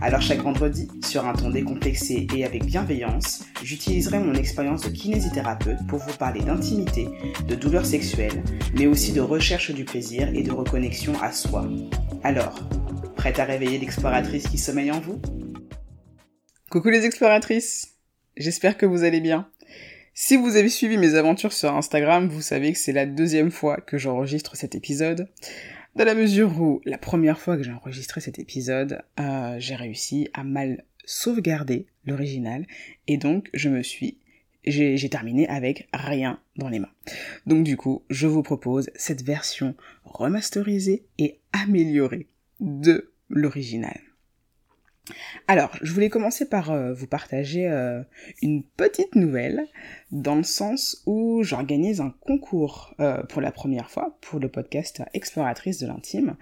Alors chaque vendredi, sur un ton décomplexé et avec bienveillance, j'utiliserai mon expérience de kinésithérapeute pour vous parler d'intimité, de douleurs sexuelles, mais aussi de recherche du plaisir et de reconnexion à soi. Alors, prête à réveiller l'exploratrice qui sommeille en vous? Coucou les exploratrices J'espère que vous allez bien. Si vous avez suivi mes aventures sur Instagram, vous savez que c'est la deuxième fois que j'enregistre cet épisode. Dans la mesure où la première fois que j'ai enregistré cet épisode, euh, j'ai réussi à mal sauvegarder l'original et donc je me suis j'ai terminé avec rien dans les mains. Donc du coup, je vous propose cette version remasterisée et améliorée de l'original. Alors, je voulais commencer par euh, vous partager euh, une petite nouvelle, dans le sens où j'organise un concours euh, pour la première fois pour le podcast Exploratrice de l'intime.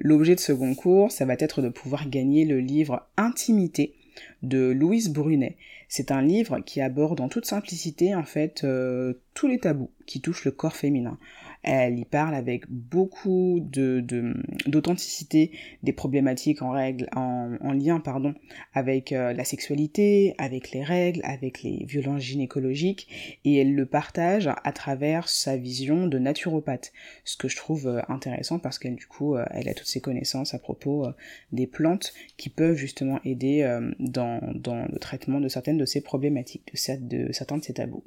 L'objet de ce concours, ça va être de pouvoir gagner le livre Intimité de Louise Brunet. C'est un livre qui aborde en toute simplicité en fait tous les tabous qui touchent le corps féminin. Elle y parle avec beaucoup de, d'authenticité des problématiques en règle, en, lien pardon, avec euh, la sexualité, avec les règles, avec les violences gynécologiques, et elle le partage à travers sa vision de naturopathe, ce que je trouve euh, intéressant parce qu'elle du coup euh, elle a toutes ses connaissances à propos des plantes qui peuvent justement aider dans, dans le traitement de certaines de ces problématiques, de, de certains de ces tabous.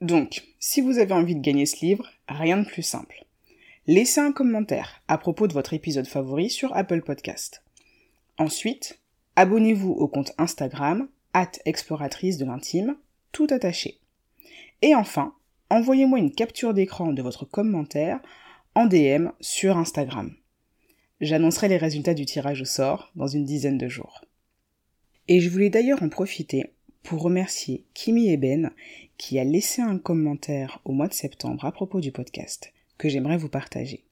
Donc, si vous avez envie de gagner ce livre, rien de plus simple. Laissez un commentaire à propos de votre épisode favori sur Apple Podcast. Ensuite, abonnez-vous au compte Instagram, at exploratrice de l'intime, tout attaché. Et enfin, envoyez-moi une capture d'écran de votre commentaire en DM sur Instagram. J'annoncerai les résultats du tirage au sort dans une dizaine de jours. Et je voulais d'ailleurs en profiter pour remercier Kimi Eben qui a laissé un commentaire au mois de septembre à propos du podcast que j'aimerais vous partager.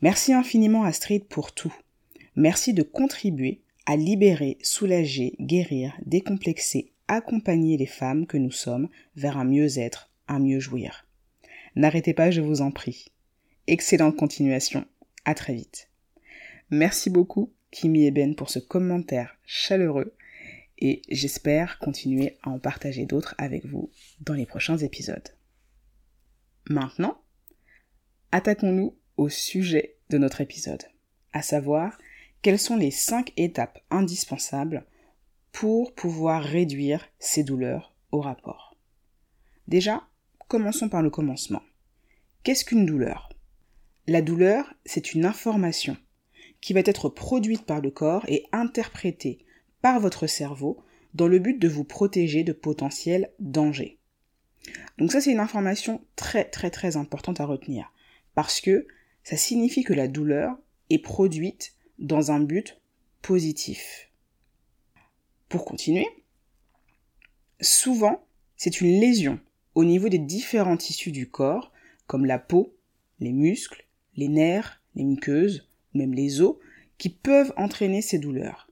Merci infiniment Astrid pour tout. Merci de contribuer à libérer, soulager, guérir, décomplexer, accompagner les femmes que nous sommes vers un mieux-être, un mieux jouir. N'arrêtez pas, je vous en prie. Excellente continuation. À très vite. Merci beaucoup, Kimi Eben, pour ce commentaire chaleureux et j'espère continuer à en partager d'autres avec vous dans les prochains épisodes. Maintenant, attaquons-nous au sujet de notre épisode, à savoir quelles sont les cinq étapes indispensables pour pouvoir réduire ces douleurs au rapport. Déjà, commençons par le commencement. Qu'est-ce qu'une douleur? La douleur, c'est une information qui va être produite par le corps et interprétée par votre cerveau dans le but de vous protéger de potentiels dangers. Donc ça c'est une information très très très importante à retenir parce que ça signifie que la douleur est produite dans un but positif. Pour continuer, souvent c'est une lésion au niveau des différents tissus du corps comme la peau, les muscles, les nerfs, les muqueuses, même les os, qui peuvent entraîner ces douleurs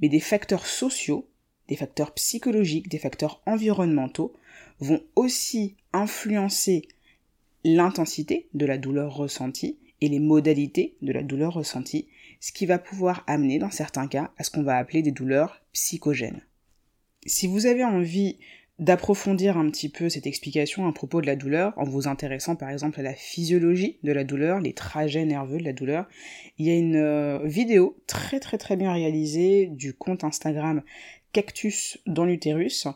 mais des facteurs sociaux, des facteurs psychologiques, des facteurs environnementaux vont aussi influencer l'intensité de la douleur ressentie et les modalités de la douleur ressentie, ce qui va pouvoir amener dans certains cas à ce qu'on va appeler des douleurs psychogènes. Si vous avez envie d'approfondir un petit peu cette explication à propos de la douleur en vous intéressant par exemple à la physiologie de la douleur, les trajets nerveux de la douleur. Il y a une euh, vidéo très très très bien réalisée du compte Instagram Cactus dans l'utérus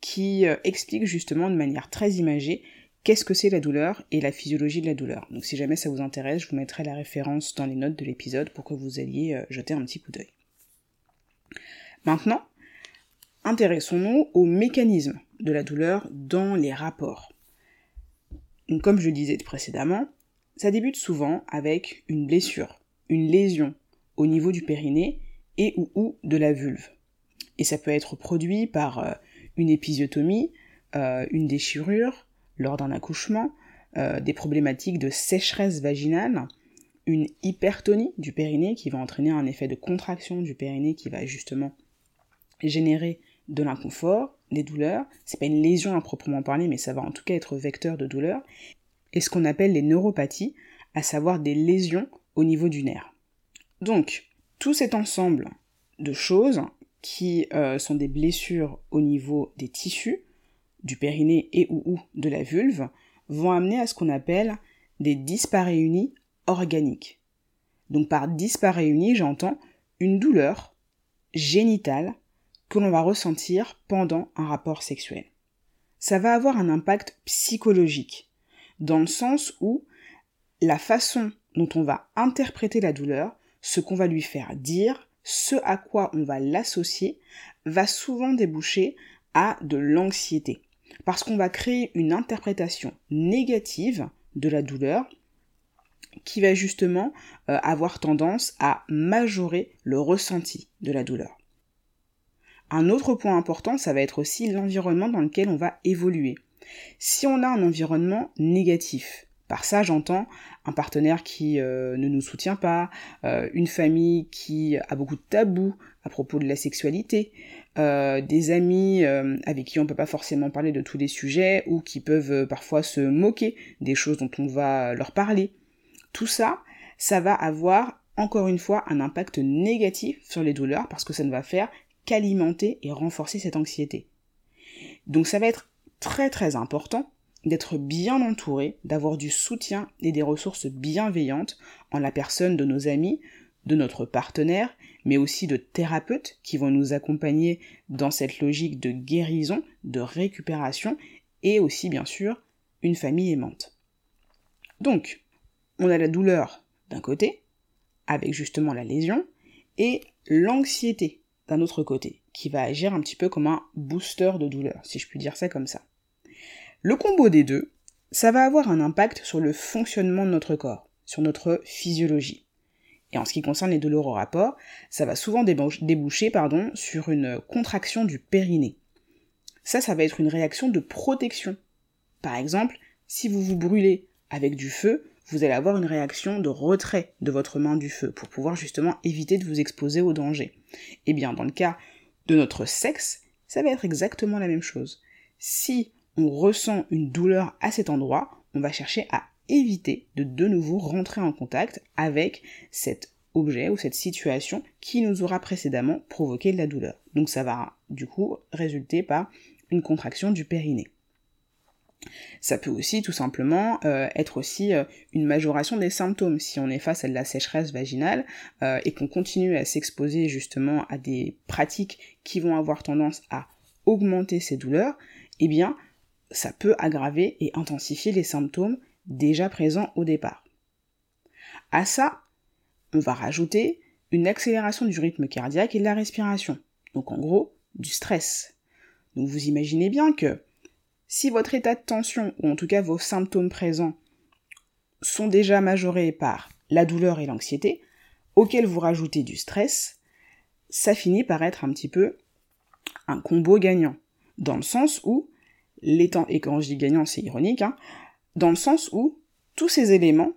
qui euh, explique justement de manière très imagée qu'est-ce que c'est la douleur et la physiologie de la douleur. Donc si jamais ça vous intéresse, je vous mettrai la référence dans les notes de l'épisode pour que vous alliez euh, jeter un petit coup d'œil. Maintenant, intéressons-nous aux mécanismes de la douleur dans les rapports. comme je le disais précédemment, ça débute souvent avec une blessure, une lésion au niveau du périnée et ou, de la vulve. Et ça peut être produit par euh, une épisiotomie, euh, une déchirure lors d'un accouchement, euh, des problématiques de sécheresse vaginale, une hypertonie du périnée qui va entraîner un effet de contraction du périnée qui va justement générer de l'inconfort, des douleurs. C'est pas une lésion à proprement parler, mais ça va en tout cas être vecteur de douleur. Et ce qu'on appelle les neuropathies, à savoir des lésions au niveau du nerf. Donc, tout cet ensemble de choses qui euh, sont des blessures au niveau des tissus, du périnée et ou, de la vulve, vont amener à ce qu'on appelle des dysparéunies organiques. Donc par dysparéunie, j'entends une douleur génitale que l'on va ressentir pendant un rapport sexuel. Ça va avoir un impact psychologique, dans le sens où la façon dont on va interpréter la douleur, ce qu'on va lui faire dire, ce à quoi on va l'associer, va souvent déboucher à de l'anxiété. Parce qu'on va créer une interprétation négative de la douleur qui va justement euh, avoir tendance à majorer le ressenti de la douleur. Un autre point important, ça va être aussi l'environnement dans lequel on va évoluer. Si on a un environnement négatif, par ça j'entends un partenaire qui euh, ne nous soutient pas, euh, une famille qui a beaucoup de tabous à propos de la sexualité, euh, des amis avec qui on ne peut pas forcément parler de tous les sujets ou qui peuvent parfois se moquer des choses dont on va leur parler. Tout ça, ça va avoir encore une fois un impact négatif sur les douleurs parce que ça ne va faire qu'alimenter et renforcer cette anxiété. Donc ça va être très très important d'être bien entouré, d'avoir du soutien et des ressources bienveillantes en la personne de nos amis, de notre partenaire, mais aussi de thérapeutes qui vont nous accompagner dans cette logique de guérison, de récupération, et aussi bien sûr une famille aimante. Donc, on a la douleur d'un côté, avec justement la lésion, et l'anxiété d'un autre côté, qui va agir un petit peu comme un booster de douleur, si je puis dire ça comme ça. Le combo des deux, ça va avoir un impact sur le fonctionnement de notre corps, sur notre physiologie. Et en ce qui concerne les douleurs au rapport, ça va souvent déboucher pardon, sur une contraction du périnée. Ça, ça va être une réaction de protection. Par exemple, si vous vous brûlez avec du feu, vous allez avoir une réaction de retrait de votre main du feu pour pouvoir justement éviter de vous exposer au danger. Eh bien, dans le cas de notre sexe, ça va être exactement la même chose. Si on ressent une douleur à cet endroit, on va chercher à éviter de de nouveau rentrer en contact avec cet objet ou cette situation qui nous aura précédemment provoqué de la douleur. Donc ça va du coup résulter par une contraction du périnée. Ça peut aussi tout simplement euh, être aussi euh, une majoration des symptômes si on est face à de la sécheresse vaginale euh, et qu'on continue à s'exposer justement à des pratiques qui vont avoir tendance à augmenter ces douleurs, eh bien ça peut aggraver et intensifier les symptômes déjà présents au départ. À ça, on va rajouter une accélération du rythme cardiaque et de la respiration. Donc en gros, du stress. Donc vous imaginez bien que si votre état de tension, ou en tout cas vos symptômes présents, sont déjà majorés par la douleur et l'anxiété, auxquels vous rajoutez du stress, ça finit par être un petit peu un combo gagnant. Dans le sens où, les temps, et quand je dis gagnant c'est ironique, hein, dans le sens où tous ces éléments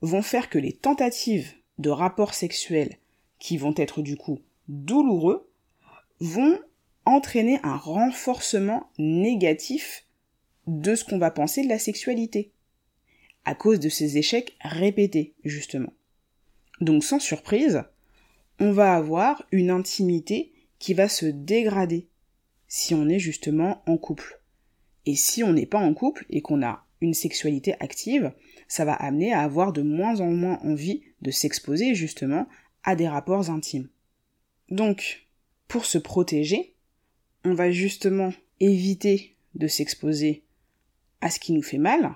vont faire que les tentatives de rapports sexuels qui vont être du coup douloureux vont entraîner un renforcement négatif de ce qu'on va penser de la sexualité, à cause de ces échecs répétés, justement. Donc sans surprise, on va avoir une intimité qui va se dégrader si on est justement en couple. Et si on n'est pas en couple et qu'on a une sexualité active, ça va amener à avoir de moins en moins envie de s'exposer justement à des rapports intimes. Donc, pour se protéger, on va justement éviter de s'exposer à ce qui nous fait mal,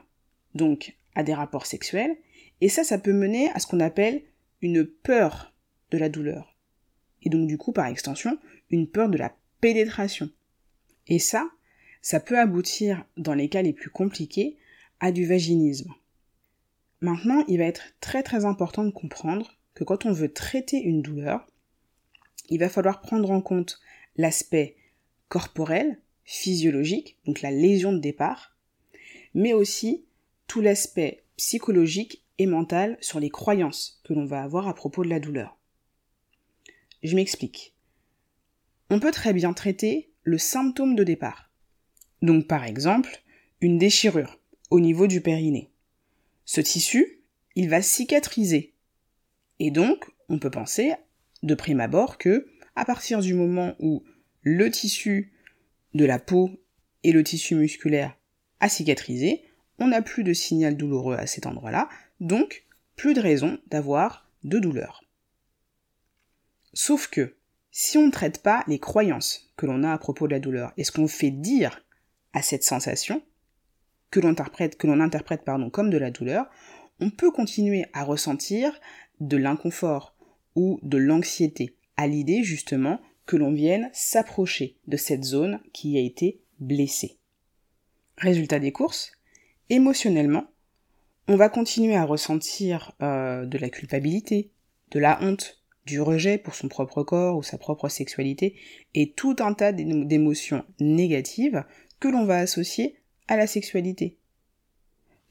donc à des rapports sexuels, et ça, ça peut mener à ce qu'on appelle une peur de la douleur. Et donc du coup, par extension, une peur de la pénétration. Et ça, ça peut aboutir, dans les cas les plus compliqués, à du vaginisme. Maintenant, il va être très très important de comprendre que quand on veut traiter une douleur, il va falloir prendre en compte l'aspect corporel, physiologique, donc la lésion de départ, mais aussi tout l'aspect psychologique et mentale sur les croyances que l'on va avoir à propos de la douleur. Je m'explique. On peut très bien traiter le symptôme de départ. Donc par exemple, une déchirure au niveau du périnée. Ce tissu, il va cicatriser. Et donc, on peut penser, de prime abord, que, à partir du moment où le tissu de la peau et le tissu musculaire a cicatrisé, on n'a plus de signal douloureux à cet endroit-là, donc plus de raison d'avoir de douleur. Sauf que, si on ne traite pas les croyances que l'on a à propos de la douleur et ce qu'on fait dire à cette sensation, que l'on interprète, que l'on interprète pardon, comme de la douleur, on peut continuer à ressentir de l'inconfort ou de l'anxiété à l'idée justement que l'on vienne s'approcher de cette zone qui a été blessée. Résultat des courses, émotionnellement, on va continuer à ressentir euh, de la culpabilité, de la honte, du rejet pour son propre corps ou sa propre sexualité, et tout un tas d'émotions négatives que l'on va associer à la sexualité.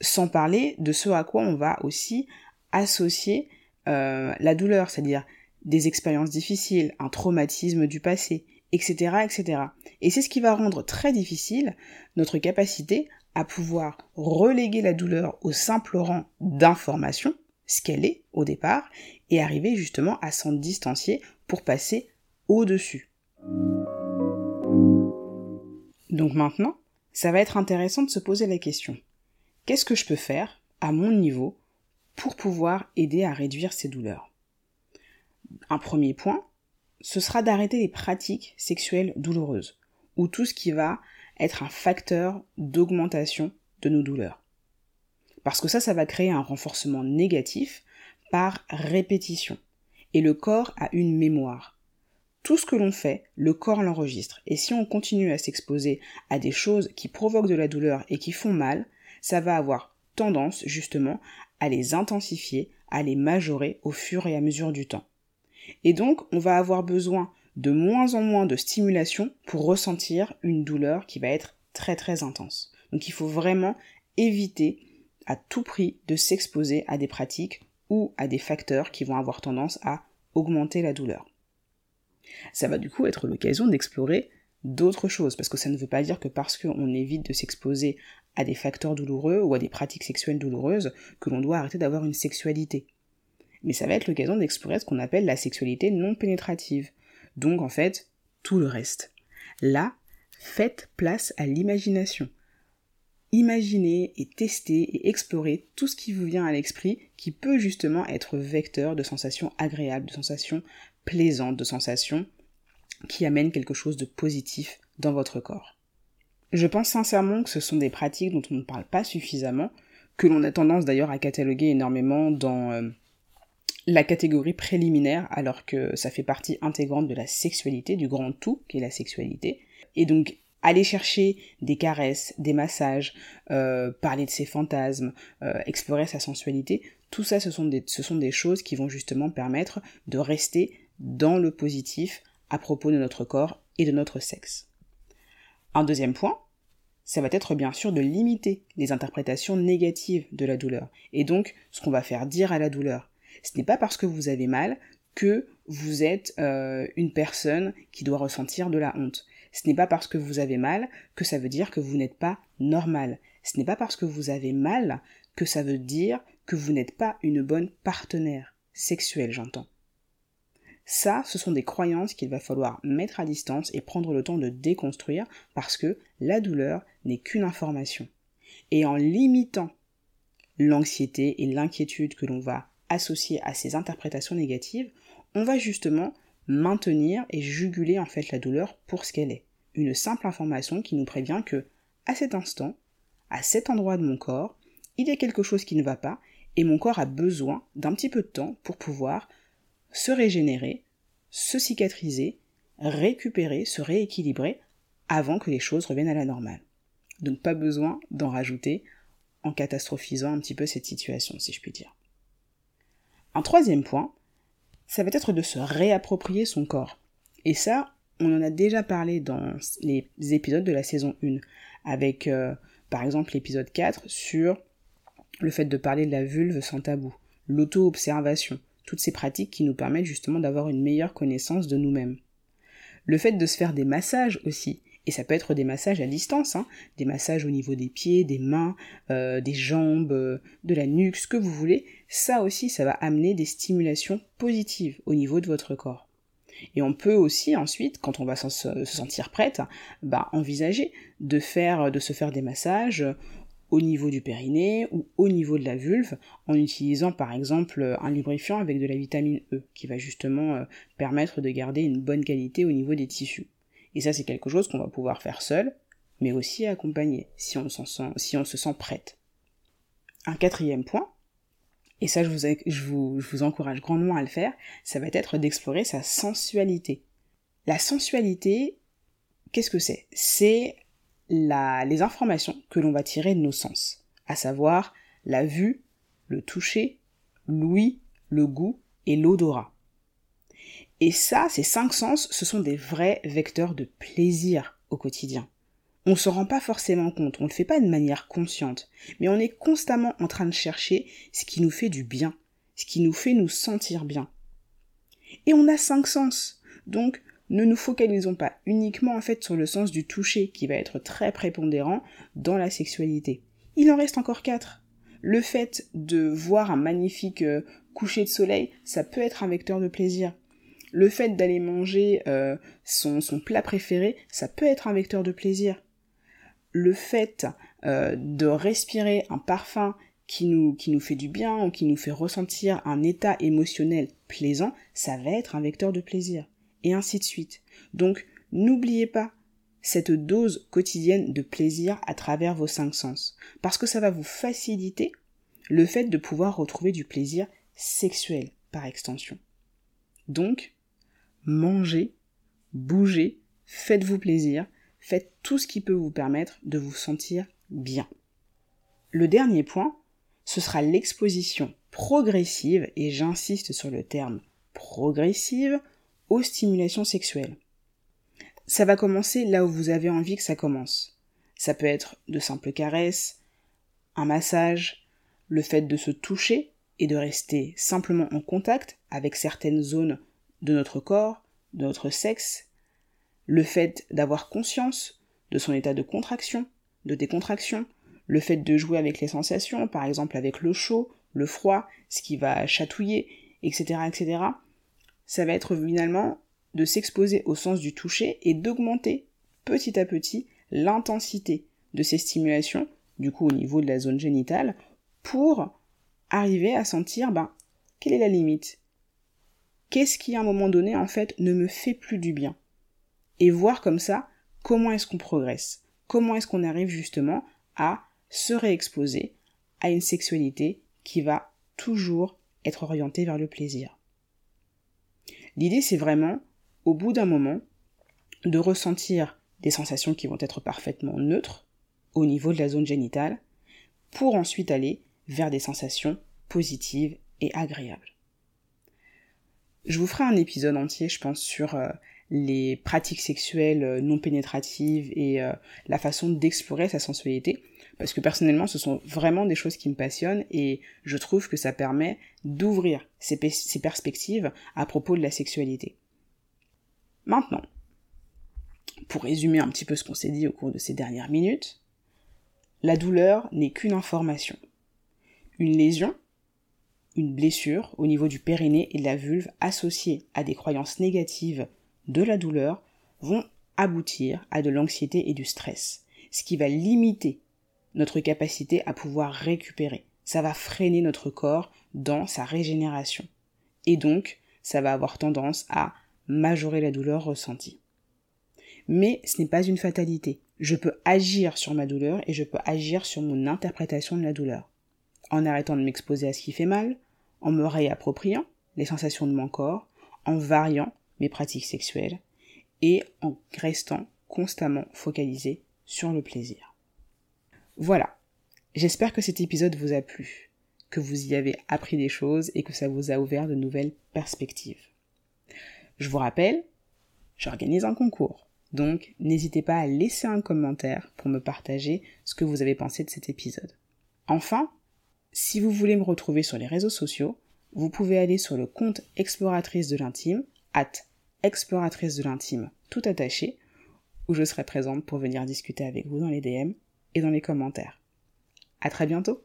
Sans parler de ce à quoi on va aussi associer euh, la douleur, c'est-à-dire des expériences difficiles, un traumatisme du passé, etc.. Et c'est ce qui va rendre très difficile notre capacité à pouvoir reléguer la douleur au simple rang d'information, ce qu'elle est au départ, et arriver justement à s'en distancier pour passer au-dessus. Donc maintenant, ça va être intéressant de se poser la question. Qu'est-ce que je peux faire, à mon niveau, pour pouvoir aider à réduire ces douleurs? Un premier point, ce sera d'arrêter les pratiques sexuelles douloureuses, ou tout ce qui va être un facteur d'augmentation de nos douleurs. Parce que ça, ça va créer un renforcement négatif par répétition. Et le corps a une mémoire tout ce que l'on fait, le corps l'enregistre. Et si on continue à s'exposer à des choses qui provoquent de la douleur et qui font mal, ça va avoir tendance justement à les intensifier, à les majorer au fur et à mesure du temps. Et donc, on va avoir besoin de moins en moins de stimulation pour ressentir une douleur qui va être très très intense. Donc il faut vraiment éviter à tout prix de s'exposer à des pratiques ou à des facteurs qui vont avoir tendance à augmenter la douleur ça va du coup être l'occasion d'explorer d'autres choses, parce que ça ne veut pas dire que parce qu'on évite de s'exposer à des facteurs douloureux ou à des pratiques sexuelles douloureuses que l'on doit arrêter d'avoir une sexualité. Mais ça va être l'occasion d'explorer ce qu'on appelle la sexualité non pénétrative, donc en fait tout le reste. Là, faites place à l'imagination. Imaginez et testez et explorez tout ce qui vous vient à l'esprit qui peut justement être vecteur de sensations agréables, de sensations plaisante de sensations qui amène quelque chose de positif dans votre corps. Je pense sincèrement que ce sont des pratiques dont on ne parle pas suffisamment, que l'on a tendance d'ailleurs à cataloguer énormément dans euh, la catégorie préliminaire, alors que ça fait partie intégrante de la sexualité, du grand tout qui est la sexualité. Et donc aller chercher des caresses, des massages, euh, parler de ses fantasmes, euh, explorer sa sensualité, tout ça ce sont, des, ce sont des choses qui vont justement permettre de rester dans le positif à propos de notre corps et de notre sexe. Un deuxième point, ça va être bien sûr de limiter les interprétations négatives de la douleur, et donc ce qu'on va faire dire à la douleur. Ce n'est pas parce que vous avez mal que vous êtes euh, une personne qui doit ressentir de la honte. Ce n'est pas parce que vous avez mal que ça veut dire que vous n'êtes pas normal. Ce n'est pas parce que vous avez mal que ça veut dire que vous n'êtes pas une bonne partenaire sexuelle, j'entends. Ça, ce sont des croyances qu'il va falloir mettre à distance et prendre le temps de déconstruire parce que la douleur n'est qu'une information. Et en limitant l'anxiété et l'inquiétude que l'on va associer à ces interprétations négatives, on va justement maintenir et juguler en fait la douleur pour ce qu'elle est. Une simple information qui nous prévient que, à cet instant, à cet endroit de mon corps, il y a quelque chose qui ne va pas et mon corps a besoin d'un petit peu de temps pour pouvoir se régénérer, se cicatriser, récupérer, se rééquilibrer avant que les choses reviennent à la normale. Donc pas besoin d'en rajouter en catastrophisant un petit peu cette situation, si je puis dire. Un troisième point, ça va être de se réapproprier son corps. Et ça, on en a déjà parlé dans les épisodes de la saison 1, avec euh, par exemple l'épisode 4 sur le fait de parler de la vulve sans tabou, l'auto-observation, toutes ces pratiques qui nous permettent justement d'avoir une meilleure connaissance de nous-mêmes. Le fait de se faire des massages aussi, et ça peut être des massages à distance, hein, des massages au niveau des pieds, des mains, euh, des jambes, euh, de la nuque, ce que vous voulez, ça aussi, ça va amener des stimulations positives au niveau de votre corps. Et on peut aussi ensuite, quand on va se sentir prête, bah, envisager de faire, de se faire des massages au niveau du périnée ou au niveau de la vulve en utilisant par exemple un lubrifiant avec de la vitamine E qui va justement euh, permettre de garder une bonne qualité au niveau des tissus. Et ça c'est quelque chose qu'on va pouvoir faire seul, mais aussi accompagner si on, se sent prête. Un quatrième point, et ça je vous encourage grandement à le faire, ça va être d'explorer sa sensualité. La sensualité, qu'est-ce que c'est? C'est les informations que l'on va tirer de nos sens, à savoir la vue, le toucher, l'ouïe, le goût et l'odorat. Et ça, ces cinq sens, ce sont des vrais vecteurs de plaisir au quotidien. On ne se rend pas forcément compte, on ne le fait pas de manière consciente, mais on est constamment en train de chercher ce qui nous fait du bien, ce qui nous fait nous sentir bien. Et on a cinq sens, donc ne nous focalisons pas uniquement en fait sur le sens du toucher qui va être très prépondérant dans la sexualité. Il en reste encore quatre. Le fait de voir un magnifique euh, coucher de soleil, ça peut être un vecteur de plaisir. Le fait d'aller manger euh, son, plat préféré, ça peut être un vecteur de plaisir. Le fait euh, de respirer un parfum qui nous, qui nous fait du bien ou qui nous fait ressentir un état émotionnel plaisant, ça va être un vecteur de plaisir et ainsi de suite. Donc, n'oubliez pas cette dose quotidienne de plaisir à travers vos cinq sens, parce que ça va vous faciliter le fait de pouvoir retrouver du plaisir sexuel par extension. Donc, mangez, bougez, faites-vous plaisir, faites tout ce qui peut vous permettre de vous sentir bien. Le dernier point, ce sera l'exposition progressive, et j'insiste sur le terme progressive, aux stimulations sexuelles. Ça va commencer là où vous avez envie que ça commence. Ça peut être de simples caresses, un massage, le fait de se toucher et de rester simplement en contact avec certaines zones de notre corps, de notre sexe, le fait d'avoir conscience de son état de contraction, de décontraction, le fait de jouer avec les sensations, par exemple avec le chaud, le froid, ce qui va chatouiller, etc., etc ça va être finalement de s'exposer au sens du toucher et d'augmenter petit à petit l'intensité de ces stimulations, du coup au niveau de la zone génitale, pour arriver à sentir, ben, quelle est la limite Qu'est-ce qui à un moment donné, en fait, ne me fait plus du bien? Et voir comme ça comment est-ce qu'on progresse, comment est-ce qu'on arrive justement à se réexposer à une sexualité qui va toujours être orientée vers le plaisir? L'idée, c'est vraiment, au bout d'un moment, de ressentir des sensations qui vont être parfaitement neutres au niveau de la zone génitale, pour ensuite aller vers des sensations positives et agréables. Je vous ferai un épisode entier, je pense, sur euh, les pratiques sexuelles euh, non pénétratives et euh, la façon d'explorer sa sensualité parce que personnellement, ce sont vraiment des choses qui me passionnent et je trouve que ça permet d'ouvrir ces, perspectives à propos de la sexualité. Maintenant, pour résumer un petit peu ce qu'on s'est dit au cours de ces dernières minutes, la douleur n'est qu'une information. Une lésion, une blessure au niveau du périnée et de la vulve associée à des croyances négatives de la douleur vont aboutir à de l'anxiété et du stress, ce qui va limiter notre capacité à pouvoir récupérer. Ça va freiner notre corps dans sa régénération. Et donc, ça va avoir tendance à majorer la douleur ressentie. Mais ce n'est pas une fatalité. Je peux agir sur ma douleur et je peux agir sur mon interprétation de la douleur. En arrêtant de m'exposer à ce qui fait mal, en me réappropriant les sensations de mon corps, en variant mes pratiques sexuelles et en restant constamment focalisé sur le plaisir. Voilà. J'espère que cet épisode vous a plu, que vous y avez appris des choses et que ça vous a ouvert de nouvelles perspectives. Je vous rappelle, j'organise un concours. Donc, n'hésitez pas à laisser un commentaire pour me partager ce que vous avez pensé de cet épisode. Enfin, Si vous voulez me retrouver sur les réseaux sociaux, vous pouvez aller sur le compte Exploratrice de l'intime, at Exploratrice de l'intime, tout attaché, où je serai présente pour venir discuter avec vous dans les DM et dans les commentaires. À très bientôt!